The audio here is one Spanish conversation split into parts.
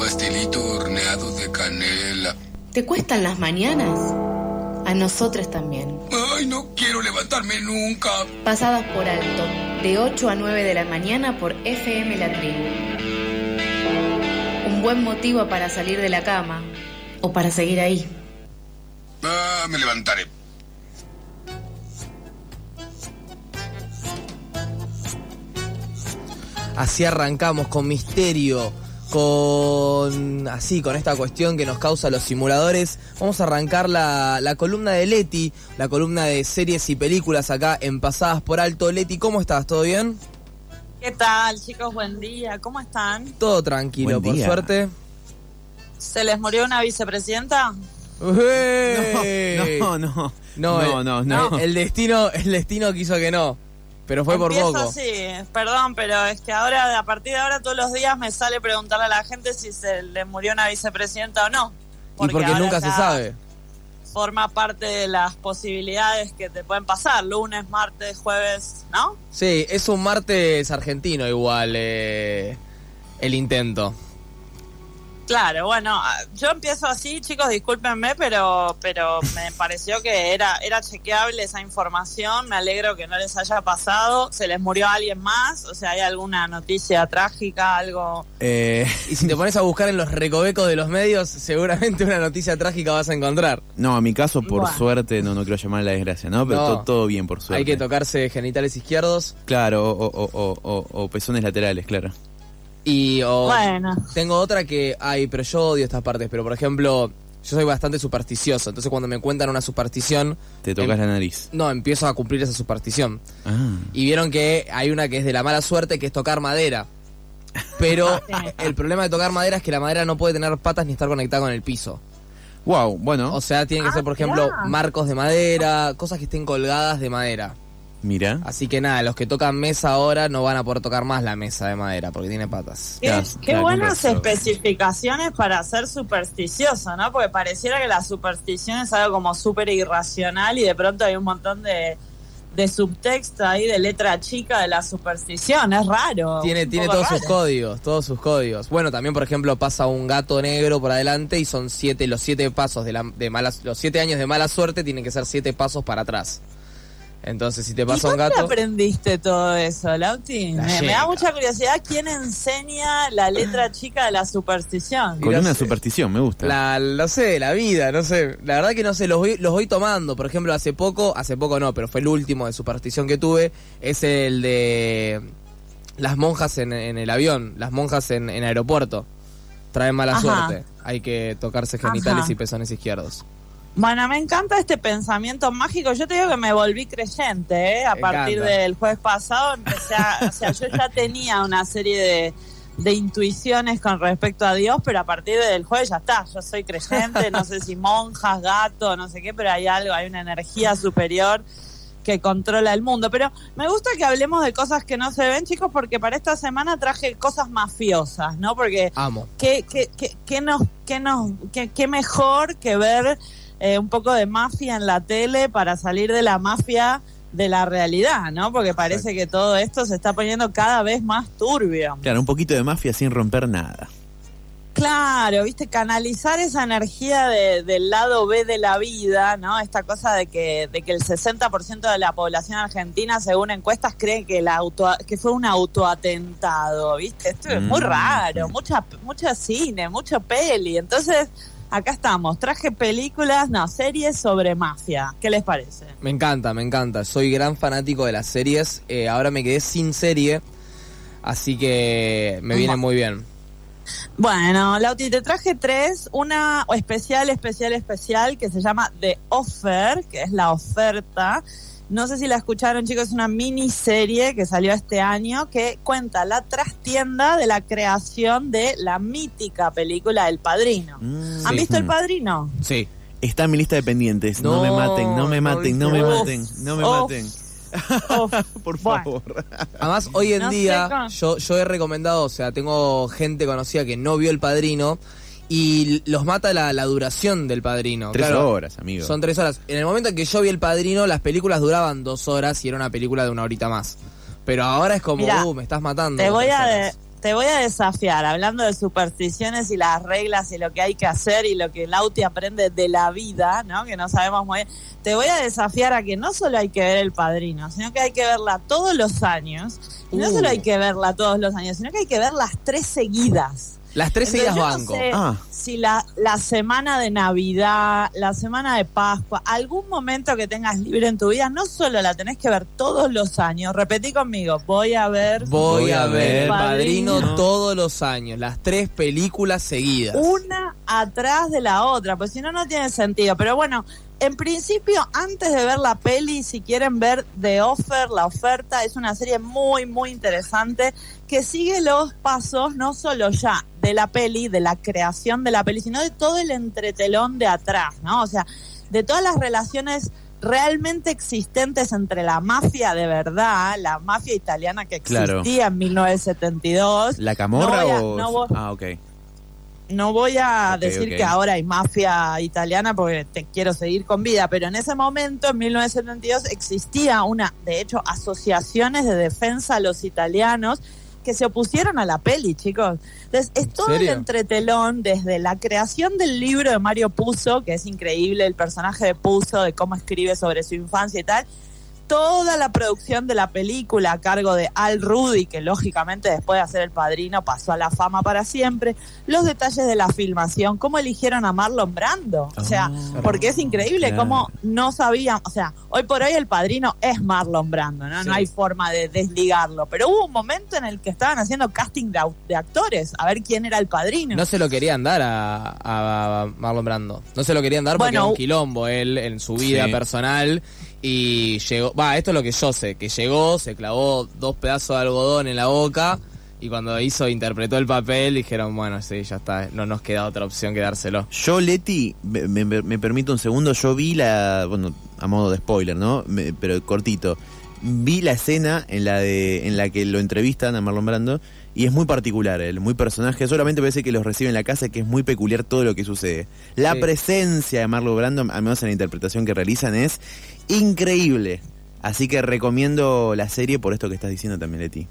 pastelito horneado de canela. ¿Te cuestan las mañanas? A nosotros también. Ay, no quiero levantarme nunca. Pasadas por alto, de 8 a 9 de la mañana por FM La Tribu. Un buen motivo para salir de la cama o para seguir ahí. Ah, me levantaré. Así arrancamos con misterio, con así, con esta cuestión que nos causa los simuladores. Vamos a arrancar la, la columna de Leti, la columna de series y películas acá en Pasadas por Alto. Leti, ¿cómo estás? ¿Todo bien? ¿Qué tal, chicos? Buen día. ¿Cómo están? Todo tranquilo, Buen por día. suerte. ¿Se les murió una vicepresidenta? ¡Ey! No, no, No, no, el, no, no. El, el destino, el destino quiso que no. Pero fue por poco. así, perdón, pero es que ahora, a partir de ahora, todos los días me sale preguntarle a la gente si se le murió una vicepresidenta o no. Y porque nunca se sabe. Forma parte de las posibilidades que te pueden pasar, lunes, martes, jueves, ¿no? Sí, es un martes argentino igual eh, el intento. Claro, bueno, ah, yo empiezo así, chicos, discúlpenme, pero pero me pareció que era era chequeable esa información. Me alegro que no les haya pasado. ¿Se les murió alguien más? O sea, ¿hay alguna noticia trágica, algo? Eh, Y si te pones a buscar en los recovecos de los medios, seguramente una noticia trágica vas a encontrar. no, a mi caso, por Bueno. suerte, no, no quiero llamar la desgracia, ¿no? Pero No. to- todo bien, por suerte. Hay que tocarse genitales izquierdos Claro, o, o- o- o- o pezones laterales, claro. Y Bueno, tengo otra que, ay, pero yo odio estas partes, pero por ejemplo, yo soy bastante supersticioso, entonces cuando me cuentan una superstición, Te tocas Em- la nariz. no, empiezo a cumplir esa superstición. Ah. Y vieron que hay una que es de la mala suerte, que es tocar madera. Pero el problema de tocar madera es que la madera no puede tener patas ni estar conectada con el piso. Wow, bueno, O sea, tienen que Ah, ser, por ejemplo, marcos de madera, cosas que estén colgadas de madera. Mira. Así que nada, los que tocan mesa ahora no van a poder tocar más la mesa de madera porque tiene patas. qué, Claro, qué claro, buenas especificaciones para ser supersticioso, ¿no? Porque pareciera que la superstición es algo como súper irracional y de pronto hay un montón de, de subtexto ahí de letra chica de la superstición. Es raro. Tiene, tiene todos sus códigos, todos sus códigos. Bueno, también, por ejemplo, pasa un gato negro por adelante y son siete, los siete pasos de, la, de malas, los siete años de mala suerte tienen que ser siete pasos para atrás. Entonces, si te ¿Y pasa un dónde gato, aprendiste todo eso, Lauti? La Me, me da mucha curiosidad quién enseña la letra chica de la superstición. Con una sé. superstición, me gusta. la, no sé, la vida, no sé. La verdad que no sé, los voy, los voy tomando. Por ejemplo, hace poco, hace poco no, pero fue el último de superstición que tuve, es el de las monjas en, en el avión, las monjas en, en aeropuerto. Traen mala Ajá. suerte. Hay que tocarse genitales Ajá. y pezones izquierdos. Bueno, me encanta este pensamiento mágico. Yo te digo que me volví creyente, ¿eh? A Me partir encanta. del jueves pasado empecé a... O sea, yo ya tenía una serie de, de intuiciones con respecto a Dios, pero a partir del jueves ya está. Yo soy creyente, no sé si monjas, gato, no sé qué, pero hay algo, hay una energía superior que controla el mundo. Pero me gusta que hablemos de cosas que no se ven, chicos, porque para esta semana traje cosas mafiosas, ¿no? Porque Amo. ¿qué, qué, qué, qué nos, qué, nos, qué, qué mejor que ver eh, un poco de mafia en la tele para salir de la mafia de la realidad, ¿no? Porque parece que todo esto se está poniendo cada vez más turbio. Claro, un poquito de mafia sin romper nada. Claro, viste, canalizar esa energía de- del lado B de la vida, ¿no? Esta cosa de que, de que el 60% de la población argentina, según encuestas, cree que, el auto, que fue un autoatentado, ¿viste? Esto es muy Mm. raro, mucha, mucha cine, mucho peli. Entonces, acá estamos, traje películas, no, series sobre mafia. ¿Qué les parece? Me encanta, me encanta. Soy gran fanático de las series. Eh, ahora me quedé sin serie. Así que me viene muy bien. Bueno, Lauti, te traje tres. Una especial, especial, especial que se llama The Offer, que es la oferta. No sé si la escucharon, chicos, es una miniserie que salió este año que cuenta la trastienda de la creación de la mítica película El Padrino. Mm, ¿Han sí. visto El Mm. Padrino? Sí. Está en mi lista de pendientes. No, No, me maten, no me no maten, no me viste. maten, no me maten. Uf, Por Bueno. favor. Además, hoy en No día yo, yo he recomendado, o sea, tengo gente conocida que no vio El Padrino y los mata la, la duración del Padrino. Tres Claro, horas, amigo. Son tres horas. En el momento en que yo vi El Padrino, las películas duraban dos horas y era una película de una horita más. Pero ahora es como, Mirá, uh, me estás matando. te voy a horas. Te voy a desafiar, hablando de supersticiones y las reglas y lo que hay que hacer y lo que Lauti aprende de la vida, ¿no? Que no sabemos muy bien. Te voy a desafiar a que no solo hay que ver El Padrino, sino que hay que verla todos los años. Y no Uh. solo hay que verla todos los años, sino que hay que ver las tres seguidas. Las tres Entonces, seguidas no banco. sé Ah. Si la, la semana de Navidad, la semana de Pascua, algún momento que tengas libre en tu vida, no solo la tenés que ver todos los años. Repetí conmigo, voy a ver Voy, Voy a ver Padrino Padrino. todos los años, las tres películas seguidas. una atrás de la otra, pues si no, no tiene sentido. Pero bueno, en principio, antes de ver la peli, si quieren ver The Offer, la oferta, es una serie muy, muy interesante que sigue los pasos no solo ya de la peli, de la creación de la peli, sino de todo el entretelón de atrás, ¿no? O sea, de todas las relaciones realmente existentes entre la mafia de verdad, la mafia italiana que Claro. existía en 1972. ¿La camorra No a- o.? no voy- Ah, ok. No voy a decir que ahora hay mafia italiana porque te quiero seguir con vida, pero en ese momento, en 1972, existía una, de hecho, asociaciones de defensa a los italianos que se opusieron a la peli, chicos. Entonces, es todo el serio? entretelón desde la creación del libro de Mario Puzo, que es increíble el personaje de Puzo, de cómo escribe sobre su infancia y tal, toda la producción de la película a cargo de Al Rudy, que lógicamente después de hacer El Padrino pasó a la fama para siempre, los detalles de la filmación, cómo eligieron a Marlon Brando, o sea, Ah, porque es increíble cómo no sabían, o sea, hoy por hoy El Padrino es Marlon Brando, ¿no? Sí. No hay forma de desligarlo, pero hubo un momento en el que estaban haciendo casting de, actores, a ver quién era el Padrino. No se lo querían dar a, a Marlon Brando. No se lo querían dar porque Bueno, era un quilombo él en su vida Sí. personal. Y llegó, va, esto es lo que yo sé, que llegó, se clavó dos pedazos de algodón en la boca y cuando hizo, interpretó el papel, dijeron, bueno, sí, ya está, no nos queda otra opción que dárselo. Yo, Leti, me, me, permito un segundo, yo vi la, bueno, a modo de spoiler, ¿no? Pero cortito. Vi la escena en la de en la que lo entrevistan a Marlon Brando y es muy particular, él, muy personaje. Solamente parece que los recibe en la casa, que es muy peculiar todo lo que sucede. La Sí. presencia de Marlon Brando, al menos en la interpretación que realizan, es increíble. Así que recomiendo la serie por esto que estás diciendo también, Leti.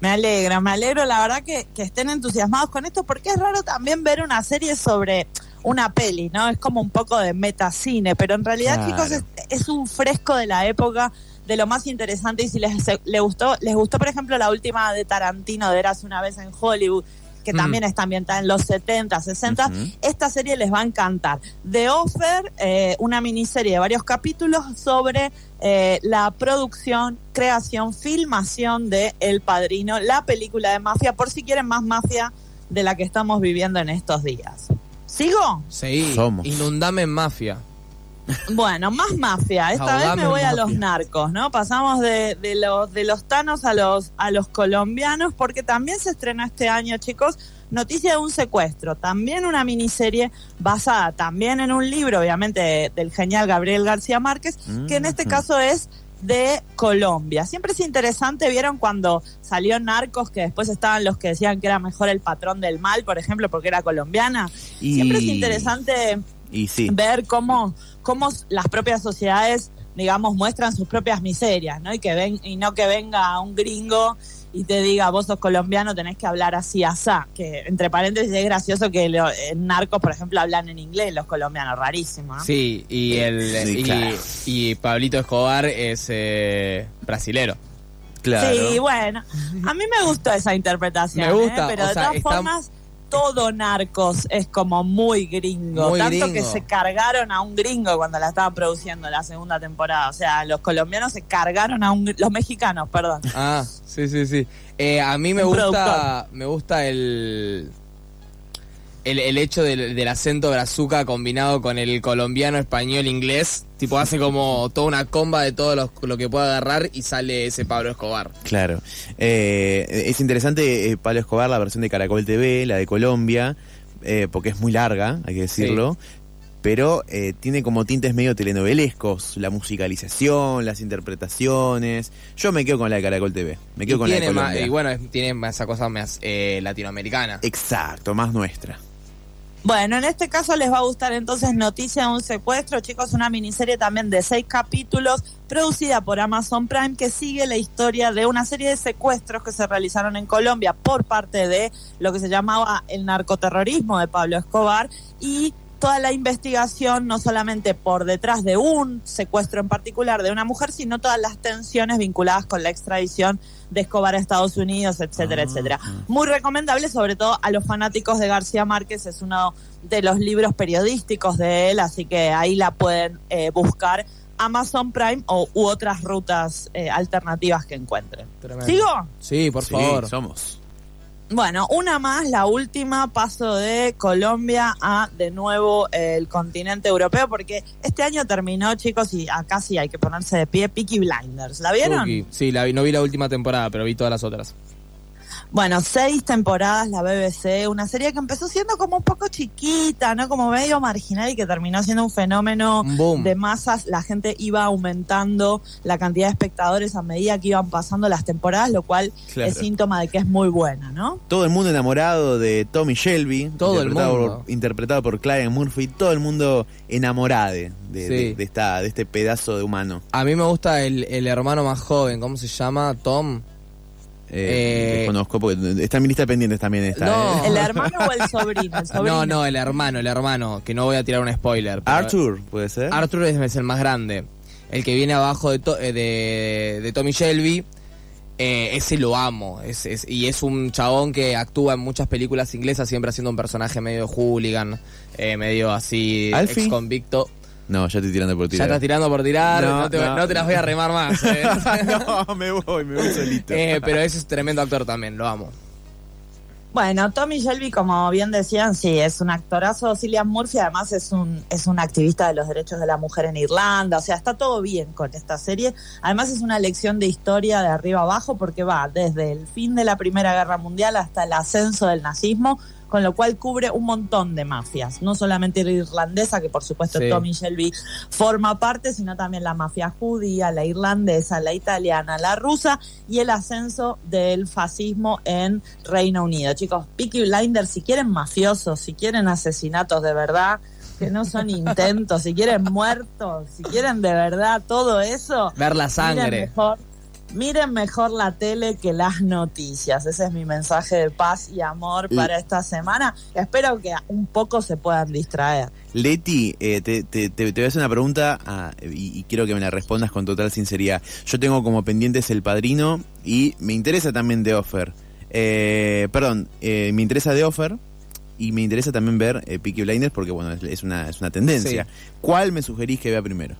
Me alegra, me alegro la verdad que, que estén entusiasmados con esto porque es raro también ver una serie sobre una peli, ¿no? Es como un poco de metacine, pero en realidad, Claro. chicos, es, es un fresco de la época de lo más interesante y si les, les gustó, les gustó, por ejemplo, la última de Tarantino de Eras una vez en Hollywood, que Mm. también está ambientada en los 70, 60, Ujú. esta serie les va a encantar. The Offer, eh, una miniserie de varios capítulos sobre eh, la producción, creación, filmación de El Padrino, la película de mafia, por si quieren más mafia de la que estamos viviendo en estos días. ¿Sigo? Sí, Somos. inundame en mafia. Bueno, más mafia. Esta vez me voy a los narcos, ¿no? Pasamos de, de los de los tanos a los a los colombianos, porque también se estrenó este año, chicos, Noticia de un secuestro, también una miniserie basada también en un libro, obviamente, de- del genial Gabriel García Márquez, que en este caso es de Colombia. Siempre es interesante, vieron cuando salió Narcos, que después estaban los que decían que era mejor el patrón del mal, por ejemplo, porque era colombiana. Y- Siempre es interesante Y sí. ver cómo, cómo las propias sociedades, digamos, muestran sus propias miserias, ¿no? Y que ven, y no que venga un gringo y te diga, vos sos colombiano, tenés que hablar así, asá. Que, entre paréntesis, es gracioso que lo- en narcos, por ejemplo, hablan en inglés los colombianos, rarísimo, ¿no? Sí, y, el, Sí, y, claro. y Pablito Escobar es eh, brasilero. Claro. Sí, bueno, a mí me gustó esa interpretación, Me gusta, ¿eh? pero o de sea, todas está- formas, todo narcos es como muy gringo, Muy tanto gringo. que se cargaron a un gringo cuando la estaban produciendo la segunda temporada, o sea, los colombianos se cargaron a un, los mexicanos, perdón. Ah, sí, sí, sí. Eh, a mí me Un gusta, productor. me gusta el, el, el hecho del, del acento brazuca combinado con el colombiano, español, inglés. Tipo, hace como toda una comba de todo los- lo que puede agarrar y sale ese Pablo Escobar. Claro. Eh, es interesante eh, Pablo Escobar, la versión de Caracol TV, la de Colombia, eh, porque es muy larga, hay que decirlo. Pero eh, tiene como tintes medio telenovelescos, la musicalización, las interpretaciones. Yo me quedo con la de Caracol TV, me quedo y, con la de tiene más, Colombia. y bueno, tiene esa cosa más eh, latinoamericana. Exacto, más nuestra. Bueno, en este caso les va a gustar entonces Noticia de un secuestro, chicos, una miniserie también de seis capítulos, producida por Amazon Prime, que sigue la historia de una serie de secuestros que se realizaron en Colombia por parte de lo que se llamaba el narcoterrorismo de Pablo Escobar y toda la investigación, no solamente por detrás de un secuestro en particular de una mujer, sino todas las tensiones vinculadas con la extradición de Escobar a Estados Unidos, etcétera, etcétera. Muy recomendable, sobre todo a los fanáticos de García Márquez, es uno de los libros periodísticos de él, así que ahí la pueden eh, buscar Amazon Prime o, u otras rutas eh, alternativas que encuentren. Tremendo. ¿Sigo? Sí, por Sí, favor. somos. Bueno, una más, la última, paso de Colombia a de nuevo el continente europeo, porque este año terminó, chicos, y acá sí hay que ponerse de pie, Peaky Blinders. ¿La vieron? Sí, la vi, no vi la última temporada, pero vi todas las otras. Bueno, seis temporadas la BBC, una serie que empezó siendo como un poco chiquita, ¿no? Como medio marginal y que terminó siendo un fenómeno boom. de masas. La gente iba aumentando la cantidad de espectadores a medida que iban pasando las temporadas, lo cual Claro. es síntoma de que es muy buena, ¿no? Todo el mundo enamorado de Tommy Shelby. Todo el interpretado mundo. Por, interpretado por Clive Murphy. Todo el mundo enamorado de, de- Sí. de esta, de este pedazo de humano. A mí me gusta el, el hermano más joven, ¿cómo se llama? Tom. Eh, Eh, desconozco porque está en mi lista de pendientes también. Está, No. ¿eh? ¿El hermano o el sobrino? El sobrino. No, no, el hermano, el hermano, que no voy a tirar un spoiler. pero- Arthur, puede ser. Arthur es, es el más grande. El que viene abajo de, To- eh, de, de Tommy Shelby. eh, ese lo amo. Es, es- y es un chabón que actúa en muchas películas inglesas, siempre haciendo un personaje medio hooligan, eh, medio así, ¿Alfie? ex convicto. No, ya estoy tirando por Ya tirar. estás tirando por tirar, No, no, te, no. no te las voy a remar más. eh. no, me voy, me voy solito. Eh, pero ese es tremendo actor también, lo amo. Bueno, Tommy Shelby, como bien decían, sí, es un actorazo. Cillian Murphy, además, es un, es un activista de los derechos de la mujer en Irlanda. O sea, está todo bien con esta serie. Además, es una lección de historia de arriba abajo, porque va desde el fin de la Primera Guerra Mundial hasta el ascenso del nazismo, con lo cual cubre un montón de mafias. No solamente la irlandesa, que por supuesto Sí. Tommy Shelby forma parte, sino también la mafia judía, la irlandesa, la italiana, la rusa y el ascenso del fascismo en Reino Unido. Chicos, Peaky Blinders, si quieren mafiosos, si quieren asesinatos de verdad, que no son intentos, si quieren muertos, si quieren de verdad todo eso, Ver la sangre. mejor, miren mejor la tele que las noticias. Ese es mi mensaje de paz y amor Y- para esta semana. Espero que un poco se puedan distraer. Leti, eh, te, te- te- te voy a hacer una pregunta ah, y, y quiero que me la respondas con total sinceridad. Yo tengo como pendientes El Padrino y me interesa también The Offer. Eh, perdón, eh, me interesa The Offer y me interesa también ver eh, Peaky Blinders porque, bueno, es, es una, es una tendencia. ¿Cuál me sugerís que vea primero?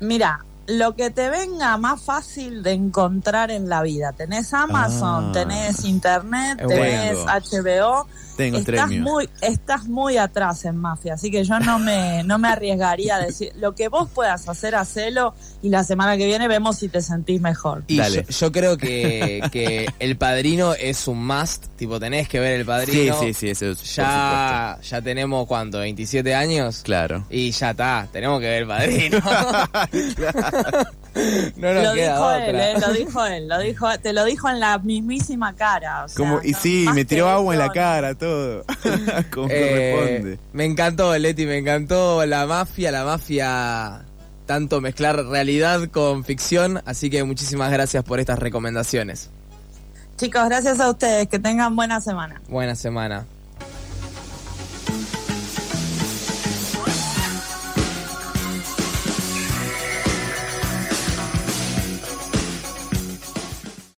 Mira, lo que te venga más fácil de encontrar en la vida. Tenés Amazon, Ah. tenés Internet, tenés bueno. HBO. Tengo Estás muy, estás muy atrás en Mafia, así que yo no me, no me arriesgaría a decir, lo que vos puedas hacer, hacelo y la semana que viene vemos si te sentís mejor. Y Dale. yo, yo creo que, que El Padrino es un must, tipo tenés que ver El Sí, Padrino. sí, sí, eso es, por Ya, ya tenemos, ¿cuánto? ¿27 años? Claro. Y ya está, tenemos que ver El Padrino. no nos lo queda dijo otra. él, eh, lo dijo él, lo dijo, te lo dijo en la mismísima cara. o sea, Como, y sí, me tiró agua en la cara, todo. Como Eh, corresponde. me encantó, Leti, me encantó la mafia, la mafia, tanto mezclar realidad con ficción, así que muchísimas gracias por estas recomendaciones. Chicos, gracias a ustedes, que tengan buena semana. Buena semana.